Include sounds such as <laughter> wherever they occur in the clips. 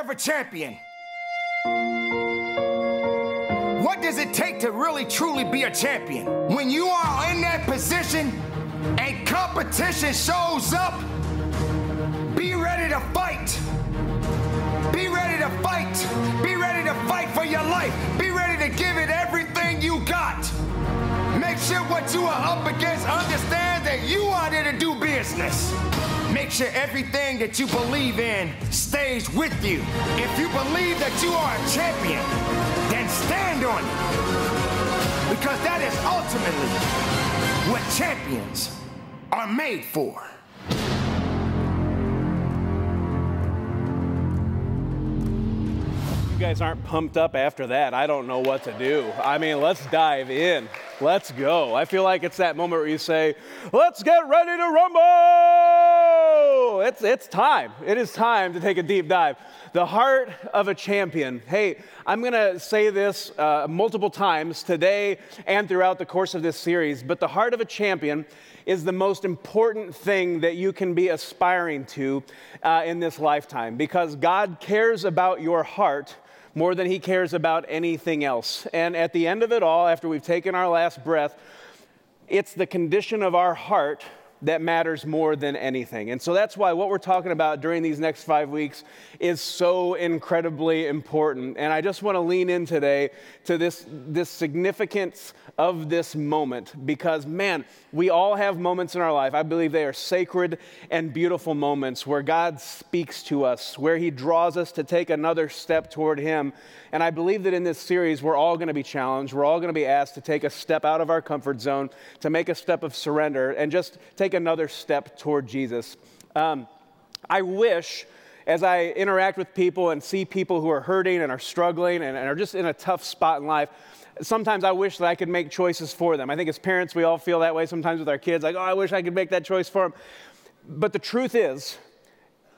of a champion. What does it take to really truly be a champion? When you are in that position and competition shows up, be ready to fight. Be ready to fight. Be ready to fight for your life. Be ready to give it everything you got. Make sure what you are up against understands you are there to do business. Make sure everything that you believe in stays with you. If you believe that you are a champion, then stand on it. Because that is ultimately what champions are made for. Guys aren't pumped up after that. I don't know what to do. I mean, let's dive in. Let's go. I feel like it's that moment where you say, let's get ready to rumble. It's, it's time. It is time to take a deep dive. The heart of a champion. Hey, I'm going to say this uh, multiple times today and throughout the course of this series, but the heart of a champion is the most important thing that you can be aspiring to uh, in this lifetime because God cares about your heart more than he cares about anything else. And at the end of it all, after we've taken our last breath, it's the condition of our heart that matters more than anything. And so that's why what we're talking about during these next five weeks is so incredibly important. And I just want to lean in today to this, this significance of this moment because, man, we all have moments in our life. I believe they are sacred and beautiful moments where God speaks to us, where He draws us to take another step toward Him. And I believe that in this series, we're all going to be challenged. We're all going to be asked to take a step out of our comfort zone, to make a step of surrender, and just take another step toward Jesus. Um, I wish as I interact with people and see people who are hurting and are struggling and, and, are just in a tough spot in life, sometimes I wish that I could make choices for them. I think as parents, we all feel that way sometimes with our kids, like, oh, I wish I could make that choice for them. But the truth is,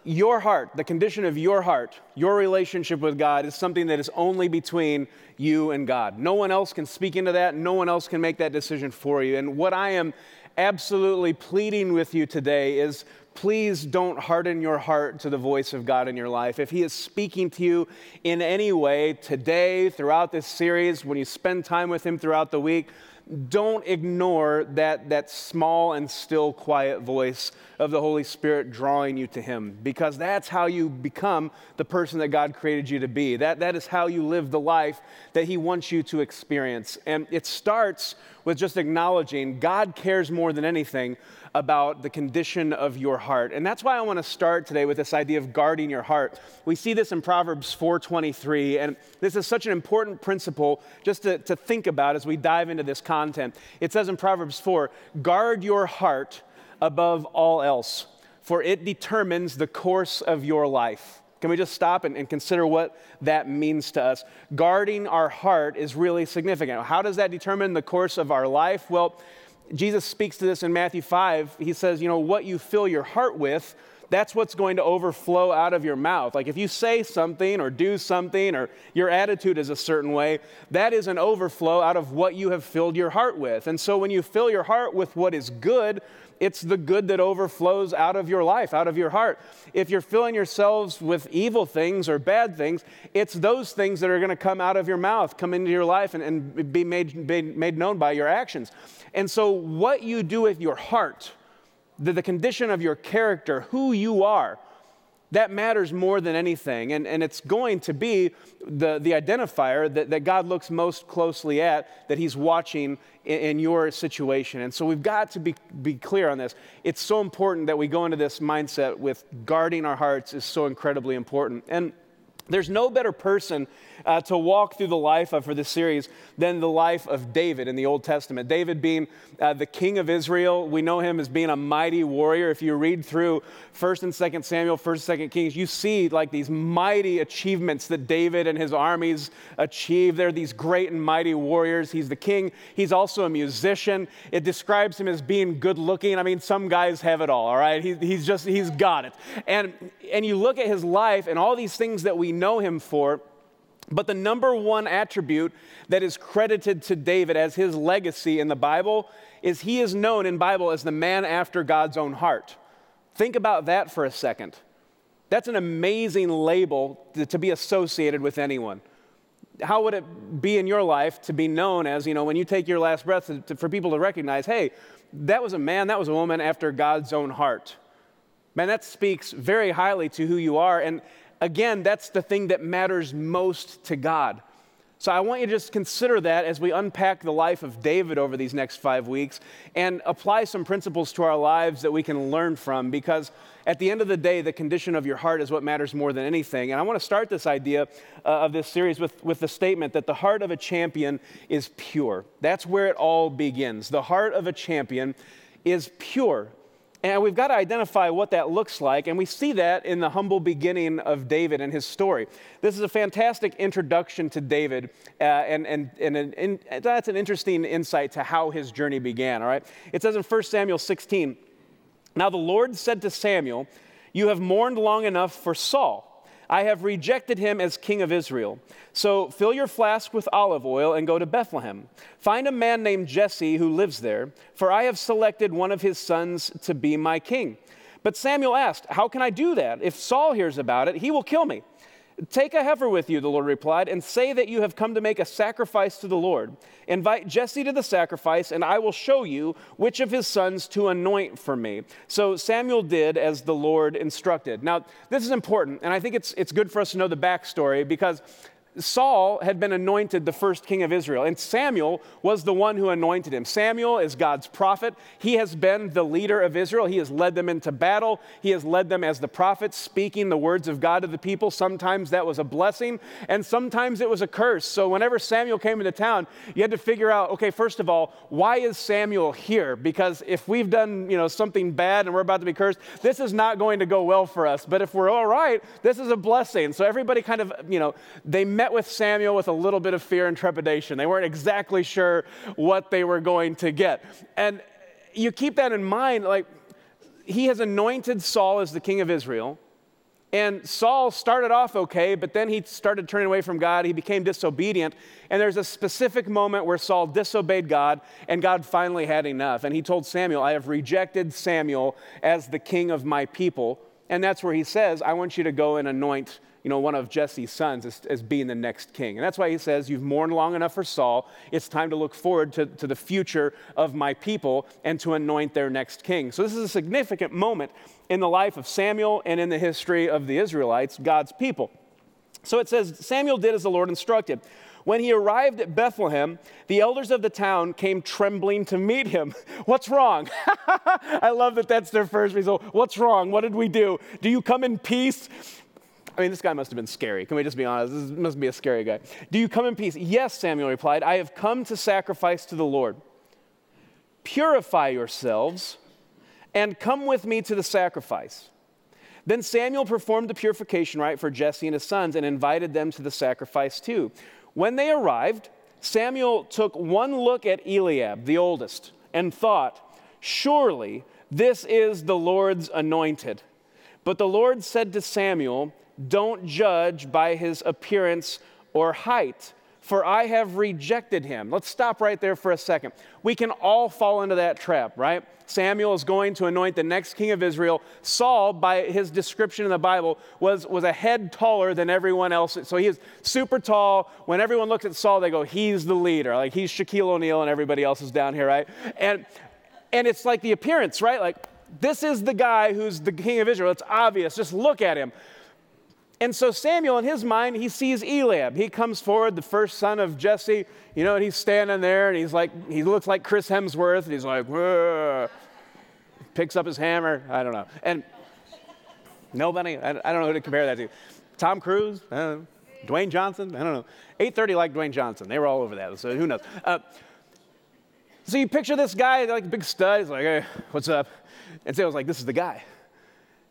your heart, the condition of your heart, your relationship with God is something that is only between you and God. No one else can speak into that. No one else can make that decision for you. And what I am absolutely pleading with you today is please don't harden your heart to the voice of God in your life. If He is speaking to you in any way today, throughout this series, when you spend time with Him throughout the week, don't ignore that, that small and still quiet voice of the Holy Spirit drawing you to Him, because that's how you become the person that God created you to be. That, that is how you live the life that He wants you to experience. And it starts with just acknowledging God cares more than anything about the condition of your heart. And that's why I want to start today with this idea of guarding your heart. We see this in Proverbs 4:23, and this is such an important principle just to, to think about as we dive into this content. It says in Proverbs 4, guard your heart above all else, for it determines the course of your life. Can we just stop and, and, consider what that means to us? Guarding our heart is really significant. How does that determine the course of our life? Well, Jesus speaks to this in Matthew 5. He says, You know, what you fill your heart with, that's what's going to overflow out of your mouth. Like if you say something or do something or your attitude is a certain way, that is an overflow out of what you have filled your heart with. And so when you fill your heart with what is good, it's the good that overflows out of your life, out of your heart. If you're filling yourselves with evil things or bad things, it's those things that are going to come out of your mouth, come into your life, and, and be made, made, made known by your actions. And so, what you do with your heart, the, the condition of your character, who you are, that matters more than anything. And, and it's going to be the, the identifier that, that God looks most closely at, that He's watching in, in, your situation. And so we've got to be, be clear on this. It's so important that we go into this mindset with guarding our hearts is so incredibly important. And there's no better person uh, to walk through the life of for this series than the life of David in the Old Testament. David being uh, the king of Israel, we know him as being a mighty warrior. If you read through 1st and 2nd Samuel, 1st and 2nd Kings, you see like these mighty achievements that David and his armies achieve. They're these great and mighty warriors. He's the king. He's also a musician. It describes him as being good looking. I mean, some guys have it all, all right? He, he's just, he's got it. And, and you look at his life and all these things that we know him for, but the number one attribute that is credited to David as his legacy in the Bible is he is known in Bible as the man after God's own heart. Think about that for a second. That's an amazing label to, be associated with anyone. How would it be in your life to be known as, you know, when you take your last breath, to, to, for people to recognize, hey, that was a man, that was a woman after God's own heart? Man, that speaks very highly to who you are. And again, that's the thing that matters most to God. So I want you to just consider that as we unpack the life of David over these next five weeks and apply some principles to our lives that we can learn from because at the end of the day, the condition of your heart is what matters more than anything. And I want to start this idea uh, of this series with, with the statement that the heart of a champion is pure. That's where it all begins. The heart of a champion is pure. And we've got to identify what that looks like, and we see that in the humble beginning of David and his story. This is a fantastic introduction to David, uh, and, and, and an, that's an interesting insight to how his journey began, all right? It says in 1 Samuel 16 Now the Lord said to Samuel, You have mourned long enough for Saul. I have rejected him as king of Israel. So fill your flask with olive oil and go to Bethlehem. Find a man named Jesse who lives there, for I have selected one of his sons to be my king. But Samuel asked, How can I do that? If Saul hears about it, he will kill me. Take a heifer with you, the Lord replied, and say that you have come to make a sacrifice to the Lord. Invite Jesse to the sacrifice, and I will show you which of his sons to anoint for me. So Samuel did as the Lord instructed. Now, this is important, and I think it's, it's good for us to know the backstory because Saul had been anointed the first king of Israel, and Samuel was the one who anointed him. Samuel is God's prophet. He has been the leader of Israel. He has led them into battle. He has led them as the prophet, speaking the words of God to the people. Sometimes that was a blessing, and sometimes it was a curse. So, whenever Samuel came into town, you had to figure out okay, first of all, why is Samuel here? Because if we've done you know, something bad and we're about to be cursed, this is not going to go well for us. But if we're all right, this is a blessing. So, everybody kind of, you know, they met with Samuel with a little bit of fear and trepidation. They weren't exactly sure what they were going to get. And you keep that in mind, like, he has anointed Saul as the king of Israel. And Saul started off okay, but then he started turning away from God. He became disobedient. And there's a specific moment where Saul disobeyed God, and God finally had enough. And he told Samuel, I have rejected Samuel as the king of my people. And that's where he says, I want you to go and anoint you know, one of Jesse's sons as, as, being the next king. And that's why he says, You've mourned long enough for Saul. It's time to look forward to, to the future of my people and to anoint their next king. So, this is a significant moment in the life of Samuel and in the history of the Israelites, God's people. So it says, Samuel did as the Lord instructed. When he arrived at Bethlehem, the elders of the town came trembling to meet him. <laughs> What's wrong? <laughs> I love that that's their first result. What's wrong? What did we do? Do you come in peace? I mean, this guy must have been scary. Can we just be honest? This must be a scary guy. Do you come in peace? Yes, Samuel replied. I have come to sacrifice to the Lord. Purify yourselves and come with me to the sacrifice. Then Samuel performed the purification rite for Jesse and his sons and invited them to the sacrifice too. When they arrived, Samuel took one look at Eliab, the oldest, and thought, Surely this is the Lord's anointed. But the Lord said to Samuel, don't judge by his appearance or height, for I have rejected him. Let's stop right there for a second. We can all fall into that trap, right? Samuel is going to anoint the next king of Israel. Saul, by his description in the Bible, was, was a head taller than everyone else. So he is super tall. When everyone looks at Saul, they go, he's the leader. Like he's Shaquille O'Neal and everybody else is down here, right? And, and it's like the appearance, right? Like, this is the guy who's the king of Israel. It's obvious. Just look at him. And so Samuel, in his mind, he sees Eliab. He comes forward, the first son of Jesse, you know, and he's standing there and he's like, he looks like Chris Hemsworth. And he's like, Whoa. picks up his hammer. I don't know. And nobody, I, don't know who to compare that to. Tom Cruise, I. Dwayne Johnson, I don't know. 830 like Dwayne Johnson. They were all over that, so who knows. Uh, so you picture this guy, like big stud. He's like, hey, what's up? And Samuel's like, this is the guy.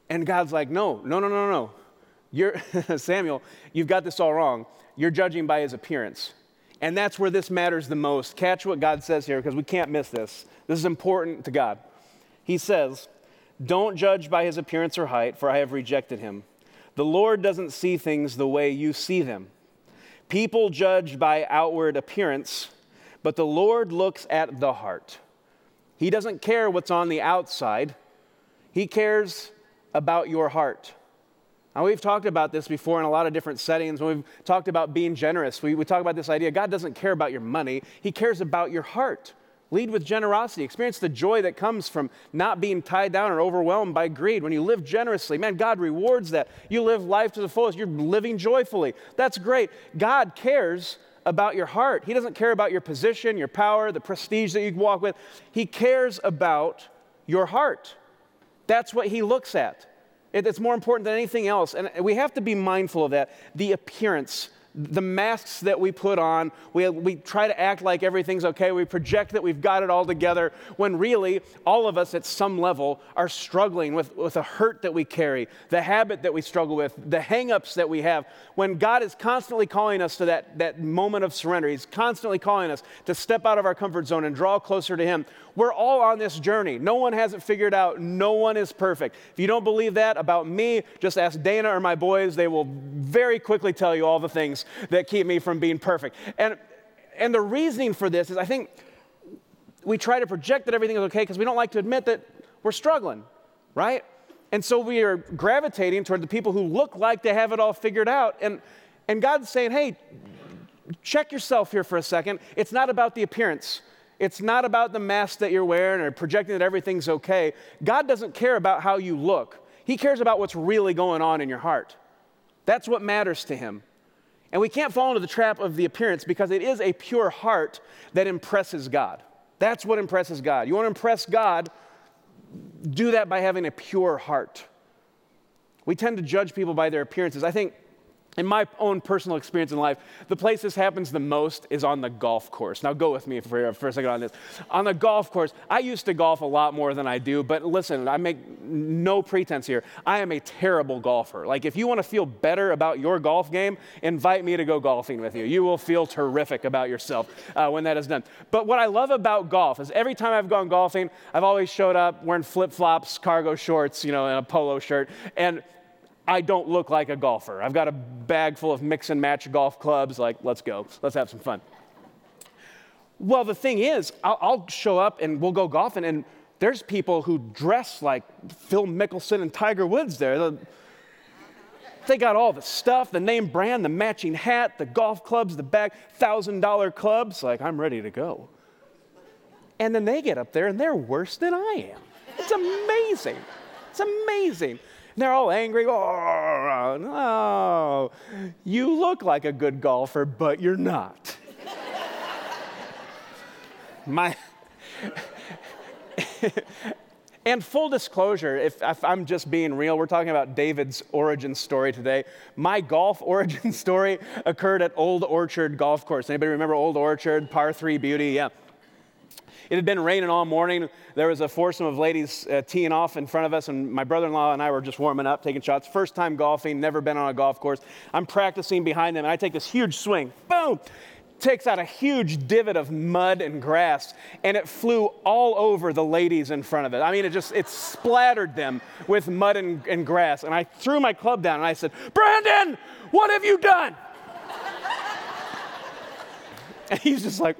And God's like, no, no, no, no, no. You're, <laughs> Samuel, you've got this all wrong. You're judging by his appearance. And that's where this matters the most. Catch what God says here because we can't miss this. This is important to God. He says, Don't judge by his appearance or height, for I have rejected him. The Lord doesn't see things the way you see them. People judge by outward appearance, but the Lord looks at the heart. He doesn't care what's on the outside, He cares about your heart. Now, we've talked about this before in a lot of different settings. When we've talked about being generous, we, we talk about this idea God doesn't care about your money, He cares about your heart. Lead with generosity. Experience the joy that comes from not being tied down or overwhelmed by greed. When you live generously, man, God rewards that. You live life to the fullest. You're living joyfully. That's great. God cares about your heart. He doesn't care about your position, your power, the prestige that you walk with. He cares about your heart. That's what He looks at. It's more important than anything else. And we have to be mindful of that. The appearance the masks that we put on. We, we try to act like everything's okay. We project that we've got it all together when really all of us at some level are struggling with, with a hurt that we carry, the habit that we struggle with, the hangups that we have. When God is constantly calling us to that, that moment of surrender, He's constantly calling us to step out of our comfort zone and draw closer to Him. We're all on this journey. No one has it figured out. No one is perfect. If you don't believe that about me, just ask Dana or my boys. They will very quickly tell you all the things that keep me from being perfect. And, and the reasoning for this is I think we try to project that everything is okay because we don't like to admit that we're struggling, right? And so we are gravitating toward the people who look like they have it all figured out. And, and God's saying, hey, check yourself here for a second. It's not about the appearance. It's not about the mask that you're wearing or projecting that everything's okay. God doesn't care about how you look, He cares about what's really going on in your heart. That's what matters to Him. And we can't fall into the trap of the appearance because it is a pure heart that impresses God. That's what impresses God. You want to impress God, do that by having a pure heart. We tend to judge people by their appearances. I think in my own personal experience in life, the place this happens the most is on the golf course. Now, go with me for, for a second on this. On the golf course, I used to golf a lot more than I do, but listen, I make no pretense here. I am a terrible golfer. Like, if you want to feel better about your golf game, invite me to go golfing with you. You will feel terrific about yourself uh, when that is done. But what I love about golf is every time I've gone golfing, I've always showed up wearing flip flops, cargo shorts, you know, and a polo shirt. And I don't look like a golfer. I've got a bag full of mix and match golf clubs. Like, let's go, let's have some fun. Well, the thing is, I'll, show up and we'll go golfing, and there's people who dress like Phil Mickelson and Tiger Woods there. They got all the stuff, the name brand, the matching hat, the golf clubs, the bag, thousand dollar clubs. Like, I'm ready to go. And then they get up there and they're worse than I am. It's amazing. It's amazing. They're all angry. Oh, no. You look like a good golfer, but you're not. My. and full disclosure, if, if, I'm just being real, we're talking about David's origin story today. My golf <laughs> origin story occurred at Old Orchard Golf Course. Anybody remember Old Orchard, par three beauty? Yeah. It had been raining all morning. There was a foursome of ladies uh, teeing off in front of us, and my brother in law and I were just warming up, taking shots. First time golfing, never been on a golf course. I'm practicing behind them, and I take this huge swing. Boom! Takes out a huge divot of mud and grass, and it flew all over the ladies in front of it. I mean, it just it splattered them with mud and, and grass. And I threw my club down and I said, Brandon, what have you done? <laughs> and he's just like,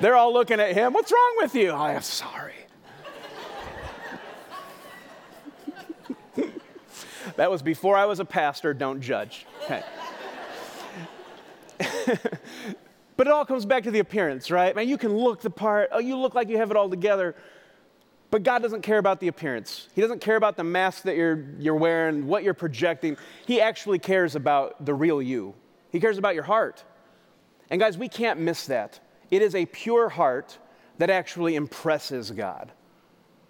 they're all looking at him. What's wrong with you? I am sorry. that was before I was a pastor. Don't judge. Okay. <laughs> but it all comes back to the appearance, right? Man, you can look the part. Oh, you look like you have it all together. But God doesn't care about the appearance. He doesn't care about the mask that you're, you're wearing, what you're projecting. He actually cares about the real you. He cares about your heart. And guys, we can't miss that. It is a pure heart that actually impresses God.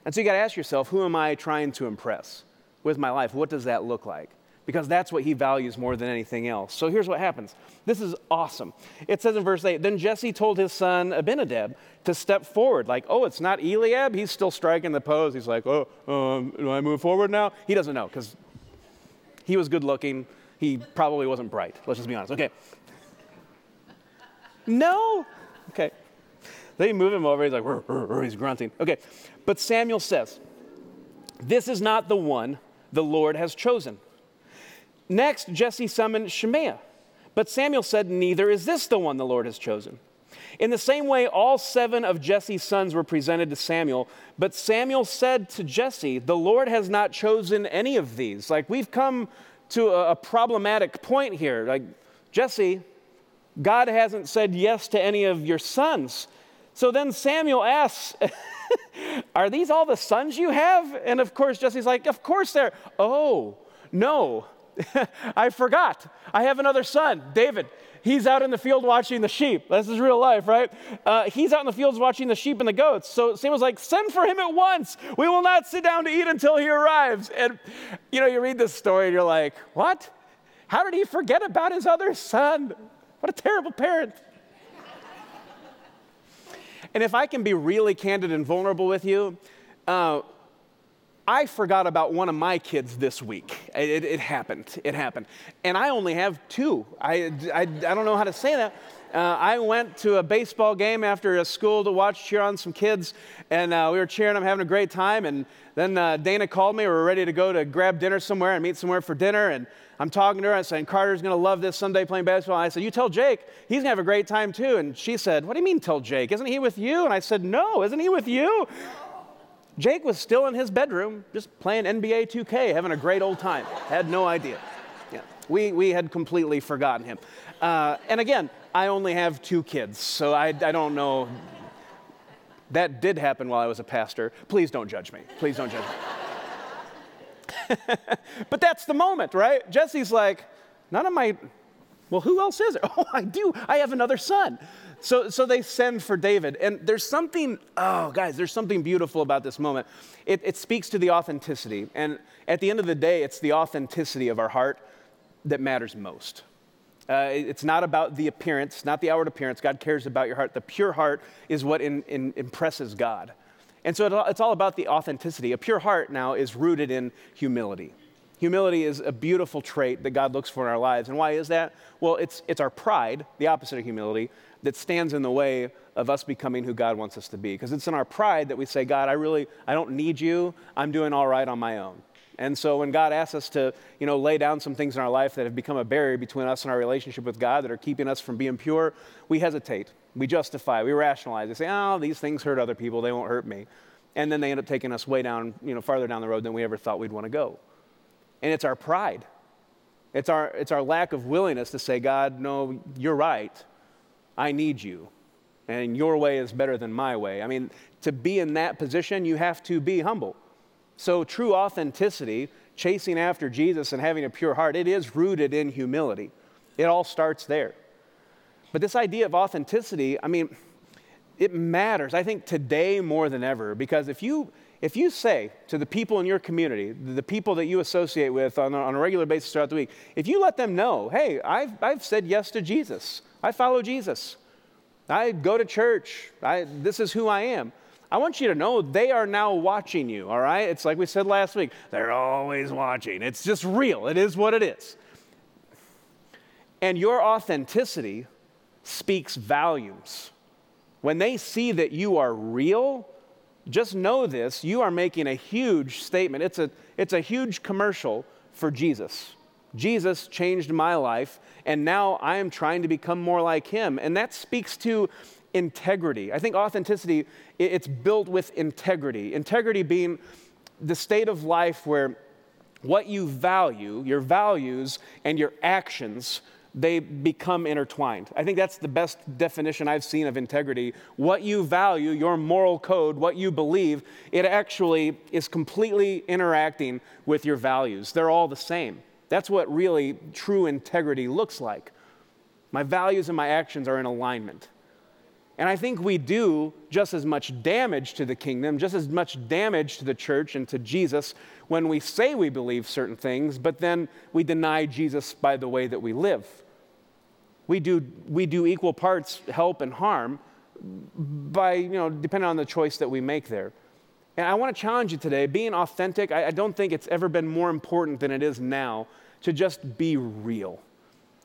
And so you got to ask yourself who am I trying to impress with my life? What does that look like? Because that's what he values more than anything else. So here's what happens. This is awesome. It says in verse 8 Then Jesse told his son Abinadab to step forward. Like, oh, it's not Eliab. He's still striking the pose. He's like, oh, um, do I move forward now? He doesn't know because he was good looking. He probably wasn't bright. Let's just be honest. Okay. No, Okay. They move him over. He's like, rrr, rrr, he's grunting. Okay. But Samuel says, This is not the one the Lord has chosen. Next, Jesse summoned Shemaiah. But Samuel said, Neither is this the one the Lord has chosen. In the same way, all seven of Jesse's sons were presented to Samuel. But Samuel said to Jesse, The Lord has not chosen any of these. Like, we've come to a, a problematic point here. Like, Jesse, God hasn't said yes to any of your sons. So then Samuel asks, <laughs> Are these all the sons you have? And of course, Jesse's like, Of course they're. Oh, no, <laughs> I forgot. I have another son, David. He's out in the field watching the sheep. This is real life, right? Uh, he's out in the fields watching the sheep and the goats. So Samuel's like, send for him at once. We will not sit down to eat until he arrives. And, you know, you read this story and you're like, what? How did he forget about his other son? What a terrible parent. and if I can be really candid and vulnerable with you, uh, I forgot about one of my kids this week. It, it, happened. It happened. And I only have two. I, I, I don't know how to say that. Uh, I went to a baseball game after a school to watch cheer on some kids, and uh, we were cheering. I'm having a great time. And then uh, Dana called me. We were ready to go to grab dinner somewhere and meet somewhere for dinner. And I'm talking to her. I said, Carter's going to love this someday playing basketball. And I said, You tell Jake, he's going to have a great time too. And she said, What do you mean tell Jake? Isn't he with you? And I said, No, isn't he with you? Jake was still in his bedroom, just playing NBA 2K, having a great old time. Had no idea. Yeah, we, we had completely forgotten him. Uh, and again, I only have two kids, so I, I don't know. That did happen while I was a pastor. Please don't judge me. Please don't judge me. <laughs> but that's the moment, right? Jesse's like, none of my, well, who else is it? <laughs> Oh, I do. I have another son. So, so they send for David. And there's something, oh, guys, there's something beautiful about this moment. It, it speaks to the authenticity. And at the end of the day, it's the authenticity of our heart that matters most. Uh, it's not about the appearance, not the outward appearance. God cares about your heart. The pure heart is what in, in, impresses God. And so it's all about the authenticity. A pure heart now is rooted in humility. Humility is a beautiful trait that God looks for in our lives. And why is that? Well, it's, it's our pride, the opposite of humility, that stands in the way of us becoming who God wants us to be. Because it's in our pride that we say, God, I really, I don't need you. I'm doing all right on my own. And so when God asks us to, you know, lay down some things in our life that have become a barrier between us and our relationship with God that are keeping us from being pure, we hesitate. We justify. We rationalize. We say, oh, these things hurt other people. They won't hurt me. And then they end up taking us way down, you know, farther down the road than we ever thought we'd want to go. And it's our pride. It's our, it's our lack of willingness to say, God, no, you're right. I need you, and your way is better than my way. I mean, to be in that position, you have to be humble. So, true authenticity, chasing after Jesus and having a pure heart, it is rooted in humility. It all starts there. But this idea of authenticity, I mean, it matters, I think, today more than ever, because if you if you say to the people in your community, the people that you associate with on a, on a regular basis throughout the week, if you let them know, hey, I've, I've said yes to Jesus, I follow Jesus. I go to church. I, this is who I am. I want you to know they are now watching you, all right? It's like we said last week they're always watching. It's just real, it is what it is. And your authenticity speaks volumes. When they see that you are real, just know this you are making a huge statement. It's a, it's a huge commercial for Jesus. Jesus changed my life, and now I am trying to become more like him. And that speaks to integrity. I think authenticity, it's built with integrity. Integrity being the state of life where what you value, your values, and your actions, they become intertwined. I think that's the best definition I've seen of integrity. What you value, your moral code, what you believe, it actually is completely interacting with your values. They're all the same. That's what really true integrity looks like. My values and my actions are in alignment. And I think we do just as much damage to the kingdom, just as much damage to the church and to Jesus when we say we believe certain things, but then we deny Jesus by the way that we live. We do, we do equal parts help and harm by, you know, depending on the choice that we make there. And I want to challenge you today being authentic, I, I don't think it's ever been more important than it is now to just be real,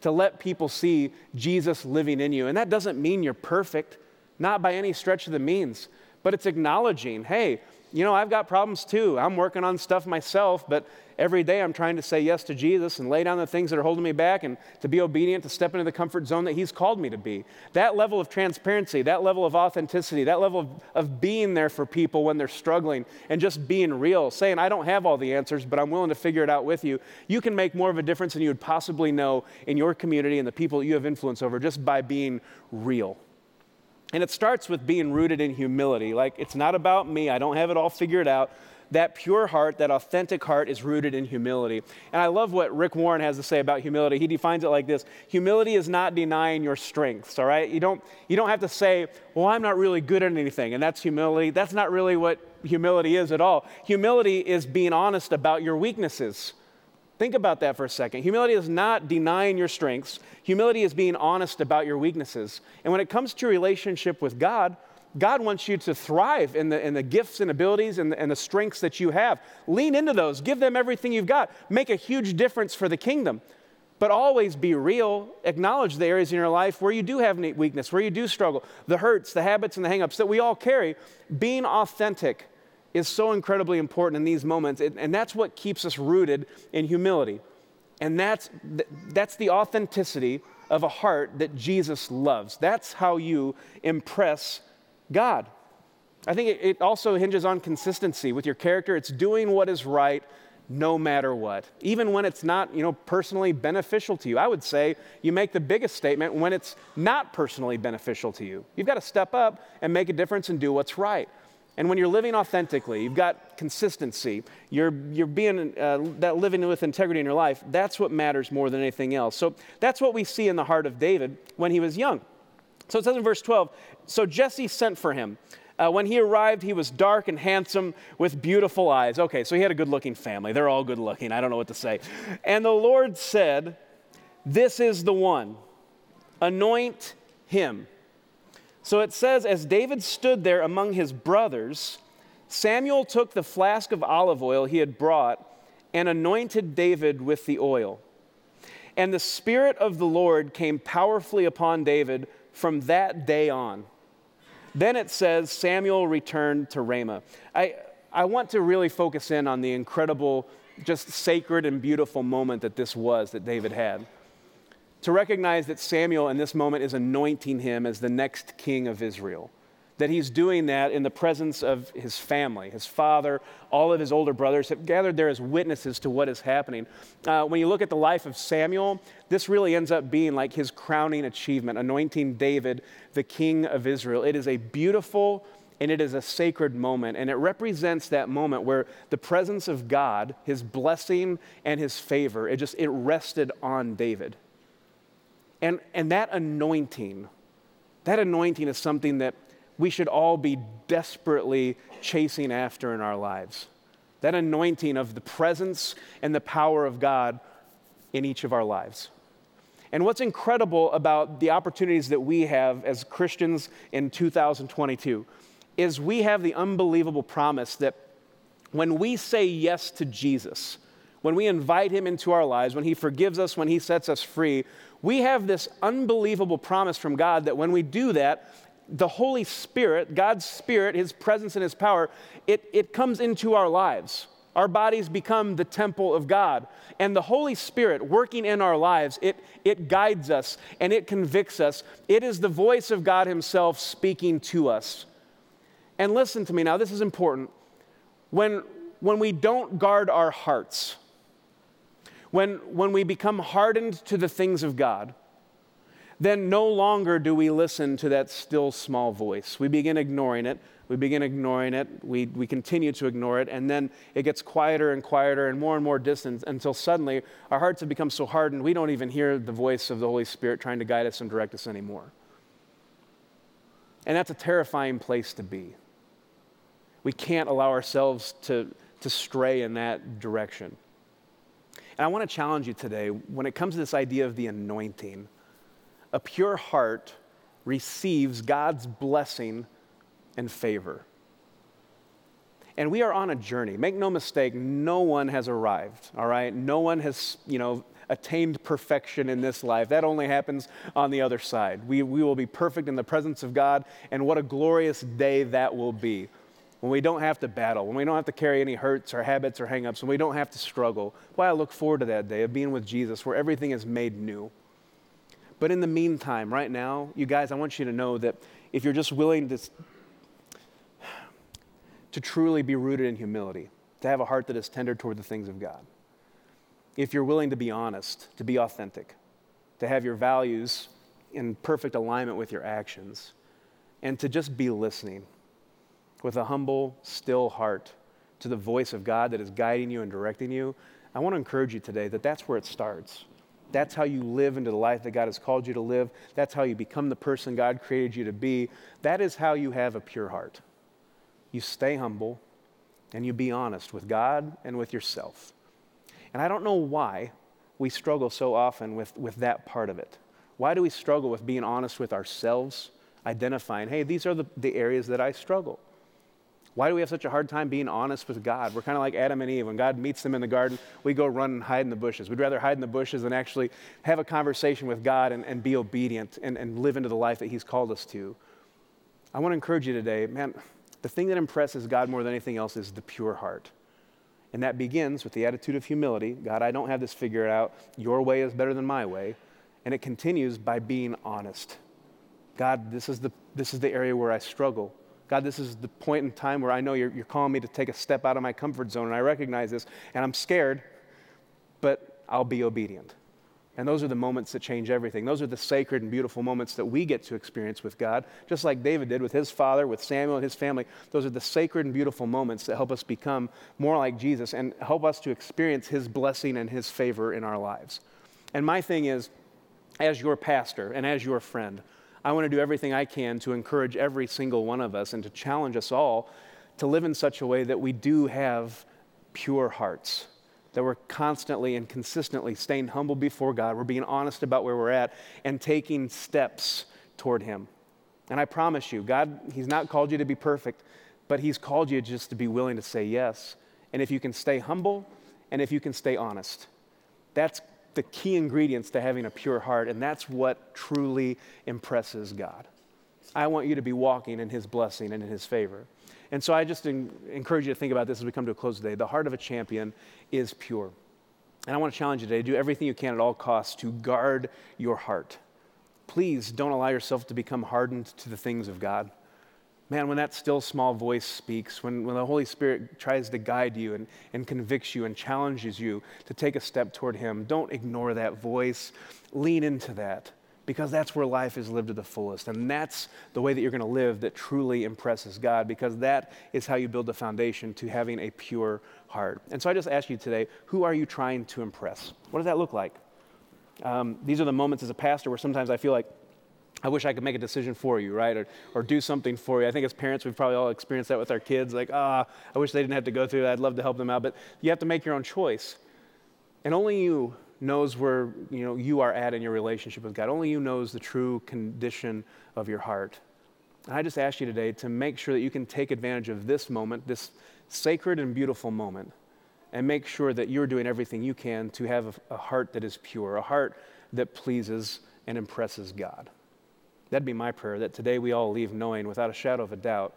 to let people see Jesus living in you. And that doesn't mean you're perfect, not by any stretch of the means, but it's acknowledging, hey, you know, I've got problems too. I'm working on stuff myself, but every day I'm trying to say yes to Jesus and lay down the things that are holding me back and to be obedient, to step into the comfort zone that He's called me to be. That level of transparency, that level of authenticity, that level of, of being there for people when they're struggling and just being real, saying, I don't have all the answers, but I'm willing to figure it out with you, you can make more of a difference than you would possibly know in your community and the people that you have influence over just by being real. And it starts with being rooted in humility. Like, it's not about me, I don't have it all figured out. That pure heart, that authentic heart, is rooted in humility. And I love what Rick Warren has to say about humility. He defines it like this Humility is not denying your strengths, all right? You don't, you don't have to say, Well, I'm not really good at anything, and that's humility. That's not really what humility is at all. Humility is being honest about your weaknesses. Think about that for a second. Humility is not denying your strengths, humility is being honest about your weaknesses. And when it comes to your relationship with God, God wants you to thrive in the, in the gifts and abilities and the, and the strengths that you have. Lean into those, give them everything you've got, make a huge difference for the kingdom. But always be real. Acknowledge the areas in your life where you do have weakness, where you do struggle, the hurts, the habits, and the hangups that we all carry. Being authentic is so incredibly important in these moments, and that's what keeps us rooted in humility. And that's, that's the authenticity of a heart that Jesus loves. That's how you impress God. I think it also hinges on consistency with your character. It's doing what is right no matter what, even when it's not, you know, personally beneficial to you. I would say you make the biggest statement when it's not personally beneficial to you. You've got to step up and make a difference and do what's right. And when you're living authentically, you've got consistency, you're, you're being uh, that living with integrity in your life, that's what matters more than anything else. So that's what we see in the heart of David when he was young. So it says in verse 12 So Jesse sent for him. Uh, when he arrived, he was dark and handsome with beautiful eyes. Okay, so he had a good looking family. They're all good looking. I don't know what to say. And the Lord said, This is the one, anoint him so it says, as David stood there among his brothers, Samuel took the flask of olive oil he had brought and anointed David with the oil. And the Spirit of the Lord came powerfully upon David from that day on. Then it says, Samuel returned to Ramah. I, I want to really focus in on the incredible, just sacred and beautiful moment that this was that David had to recognize that Samuel in this moment is anointing him as the next king of Israel. That he's doing that in the presence of his family, his father, all of his older brothers have gathered there as witnesses to what is happening. Uh, when you look at the life of Samuel, this really ends up being like his crowning achievement, anointing David the king of Israel. It is a beautiful and it is a sacred moment, and it represents that moment where the presence of God, his blessing and his favor, it just it rested on David. And, and that anointing, that anointing is something that we should all be desperately chasing after in our lives. That anointing of the presence and the power of God in each of our lives. And what's incredible about the opportunities that we have as Christians in 2022 is we have the unbelievable promise that when we say yes to Jesus, when we invite him into our lives, when he forgives us, when he sets us free, we have this unbelievable promise from God that when we do that, the Holy Spirit, God's Spirit, His presence and His power, it, it comes into our lives. Our bodies become the temple of God. And the Holy Spirit working in our lives, it, it guides us and it convicts us. It is the voice of God Himself speaking to us. And listen to me now, this is important. When, when we don't guard our hearts, when, when we become hardened to the things of God, then no longer do we listen to that still small voice. We begin ignoring it. We begin ignoring it. We, we continue to ignore it. And then it gets quieter and quieter and more and more distant until suddenly our hearts have become so hardened we don't even hear the voice of the Holy Spirit trying to guide us and direct us anymore. And that's a terrifying place to be. We can't allow ourselves to, to stray in that direction. And I want to challenge you today when it comes to this idea of the anointing, a pure heart receives God's blessing and favor. And we are on a journey. Make no mistake, no one has arrived, all right? No one has, you know, attained perfection in this life. That only happens on the other side. We, we will be perfect in the presence of God, and what a glorious day that will be. When we don't have to battle, when we don't have to carry any hurts or habits or hangups, when we don't have to struggle. Why I look forward to that day of being with Jesus where everything is made new. But in the meantime, right now, you guys, I want you to know that if you're just willing to, to truly be rooted in humility, to have a heart that is tender toward the things of God, if you're willing to be honest, to be authentic, to have your values in perfect alignment with your actions, and to just be listening with a humble, still heart to the voice of God that is guiding you and directing you, I want to encourage you today that that's where it starts. That's how you live into the life that God has called you to live. That's how you become the person God created you to be. That is how you have a pure heart. You stay humble and you be honest with God and with yourself. And I don't know why we struggle so often with, with that part of it. Why do we struggle with being honest with ourselves, identifying, hey, these are the, the areas that I struggle? Why do we have such a hard time being honest with God? We're kind of like Adam and Eve. When God meets them in the garden, we go run and hide in the bushes. We'd rather hide in the bushes than actually have a conversation with God and, and be obedient and, and live into the life that He's called us to. I want to encourage you today, man, the thing that impresses God more than anything else is the pure heart. And that begins with the attitude of humility God, I don't have this figured out. Your way is better than my way. And it continues by being honest. God, this is the, this is the area where I struggle. God, this is the point in time where I know you're, you're calling me to take a step out of my comfort zone, and I recognize this, and I'm scared, but I'll be obedient. And those are the moments that change everything. Those are the sacred and beautiful moments that we get to experience with God, just like David did with his father, with Samuel and his family. Those are the sacred and beautiful moments that help us become more like Jesus and help us to experience his blessing and his favor in our lives. And my thing is, as your pastor and as your friend, I want to do everything I can to encourage every single one of us and to challenge us all to live in such a way that we do have pure hearts, that we're constantly and consistently staying humble before God, we're being honest about where we're at, and taking steps toward Him. And I promise you, God, He's not called you to be perfect, but He's called you just to be willing to say yes. And if you can stay humble and if you can stay honest, that's the key ingredients to having a pure heart, and that's what truly impresses God. I want you to be walking in His blessing and in His favor. And so I just encourage you to think about this as we come to a close today. The heart of a champion is pure. And I want to challenge you today do everything you can at all costs to guard your heart. Please don't allow yourself to become hardened to the things of God man, when that still small voice speaks, when, when the Holy Spirit tries to guide you and, and convicts you and challenges you to take a step toward Him, don't ignore that voice. Lean into that because that's where life is lived to the fullest. And that's the way that you're going to live that truly impresses God because that is how you build the foundation to having a pure heart. And so I just ask you today who are you trying to impress? What does that look like? Um, these are the moments as a pastor where sometimes I feel like I wish I could make a decision for you, right? Or, or do something for you. I think as parents, we've probably all experienced that with our kids. Like, ah, oh, I wish they didn't have to go through that. I'd love to help them out. But you have to make your own choice. And only you knows where you, know, you are at in your relationship with God. Only you knows the true condition of your heart. And I just ask you today to make sure that you can take advantage of this moment, this sacred and beautiful moment, and make sure that you're doing everything you can to have a, a heart that is pure, a heart that pleases and impresses God. That'd be my prayer that today we all leave knowing without a shadow of a doubt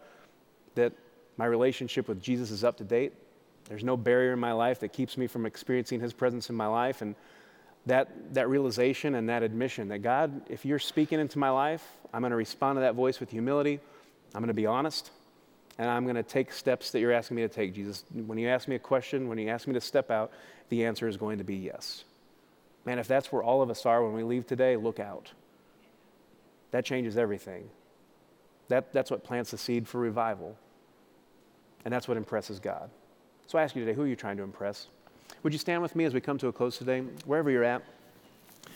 that my relationship with Jesus is up to date. There's no barrier in my life that keeps me from experiencing his presence in my life. And that, that realization and that admission that God, if you're speaking into my life, I'm going to respond to that voice with humility. I'm going to be honest. And I'm going to take steps that you're asking me to take, Jesus. When you ask me a question, when you ask me to step out, the answer is going to be yes. Man, if that's where all of us are when we leave today, look out that changes everything. That, that's what plants the seed for revival. And that's what impresses God. So I ask you today, who are you trying to impress? Would you stand with me as we come to a close today, wherever you're at?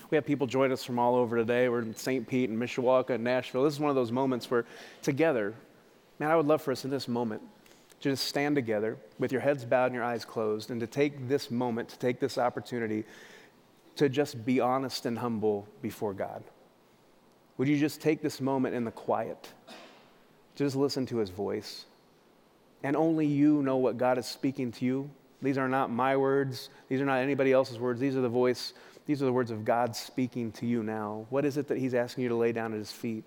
We have people join us from all over today. We're in St. Pete and Mishawaka and Nashville. This is one of those moments where together, man, I would love for us in this moment to just stand together with your heads bowed and your eyes closed and to take this moment, to take this opportunity to just be honest and humble before God. Would you just take this moment in the quiet? Just listen to his voice. And only you know what God is speaking to you. These are not my words. These are not anybody else's words. These are the voice, these are the words of God speaking to you now. What is it that he's asking you to lay down at his feet?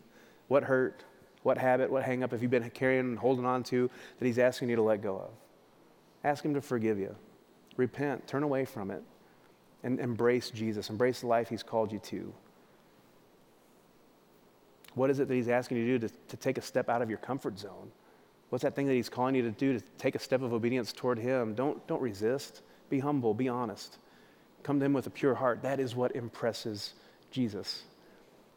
What hurt? What habit, what hang up have you been carrying and holding on to that He's asking you to let go of? Ask Him to forgive you. Repent, turn away from it, and embrace Jesus. Embrace the life He's called you to. What is it that He's asking you to do to, to take a step out of your comfort zone? What's that thing that He's calling you to do to take a step of obedience toward Him? Don't, don't resist. Be humble, be honest. Come to Him with a pure heart. That is what impresses Jesus.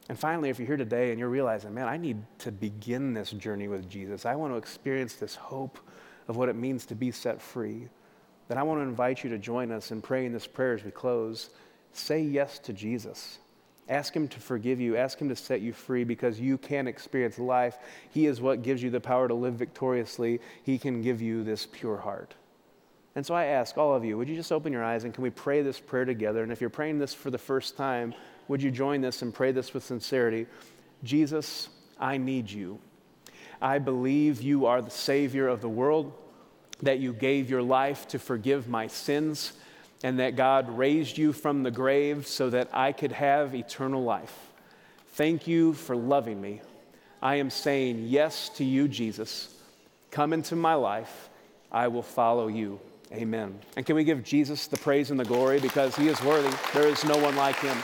And finally, if you're here today and you're realizing, man, I need to begin this journey with Jesus, I want to experience this hope of what it means to be set free, then I want to invite you to join us in praying this prayer as we close. Say yes to Jesus. Ask Him to forgive you. Ask Him to set you free because you can experience life. He is what gives you the power to live victoriously. He can give you this pure heart. And so I ask all of you, would you just open your eyes and can we pray this prayer together? And if you're praying this for the first time, would you join this and pray this with sincerity? Jesus, I need you. I believe you are the Savior of the world, that you gave your life to forgive my sins, and that God raised you from the grave so that I could have eternal life. Thank you for loving me. I am saying yes to you, Jesus. Come into my life. I will follow you. Amen. And can we give Jesus the praise and the glory because he is worthy? There is no one like him.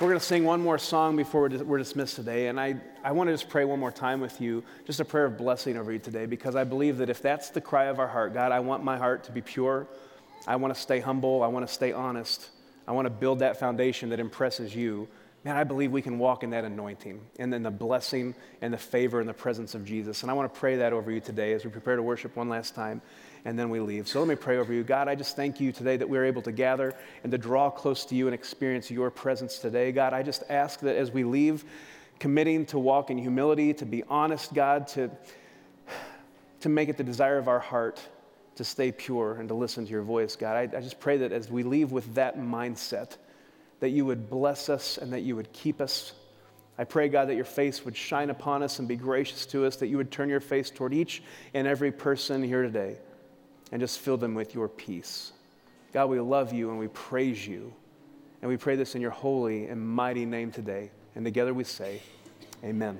We're going to sing one more song before we're dismissed today. And I, I want to just pray one more time with you, just a prayer of blessing over you today, because I believe that if that's the cry of our heart, God, I want my heart to be pure. I want to stay humble. I want to stay honest. I want to build that foundation that impresses you. Man, I believe we can walk in that anointing and then the blessing and the favor and the presence of Jesus. And I want to pray that over you today as we prepare to worship one last time and then we leave. So let me pray over you. God, I just thank you today that we're able to gather and to draw close to you and experience your presence today. God, I just ask that as we leave, committing to walk in humility, to be honest, God, to, to make it the desire of our heart to stay pure and to listen to your voice, God. I, I just pray that as we leave with that mindset, that you would bless us and that you would keep us. I pray, God, that your face would shine upon us and be gracious to us, that you would turn your face toward each and every person here today and just fill them with your peace. God, we love you and we praise you. And we pray this in your holy and mighty name today. And together we say, Amen.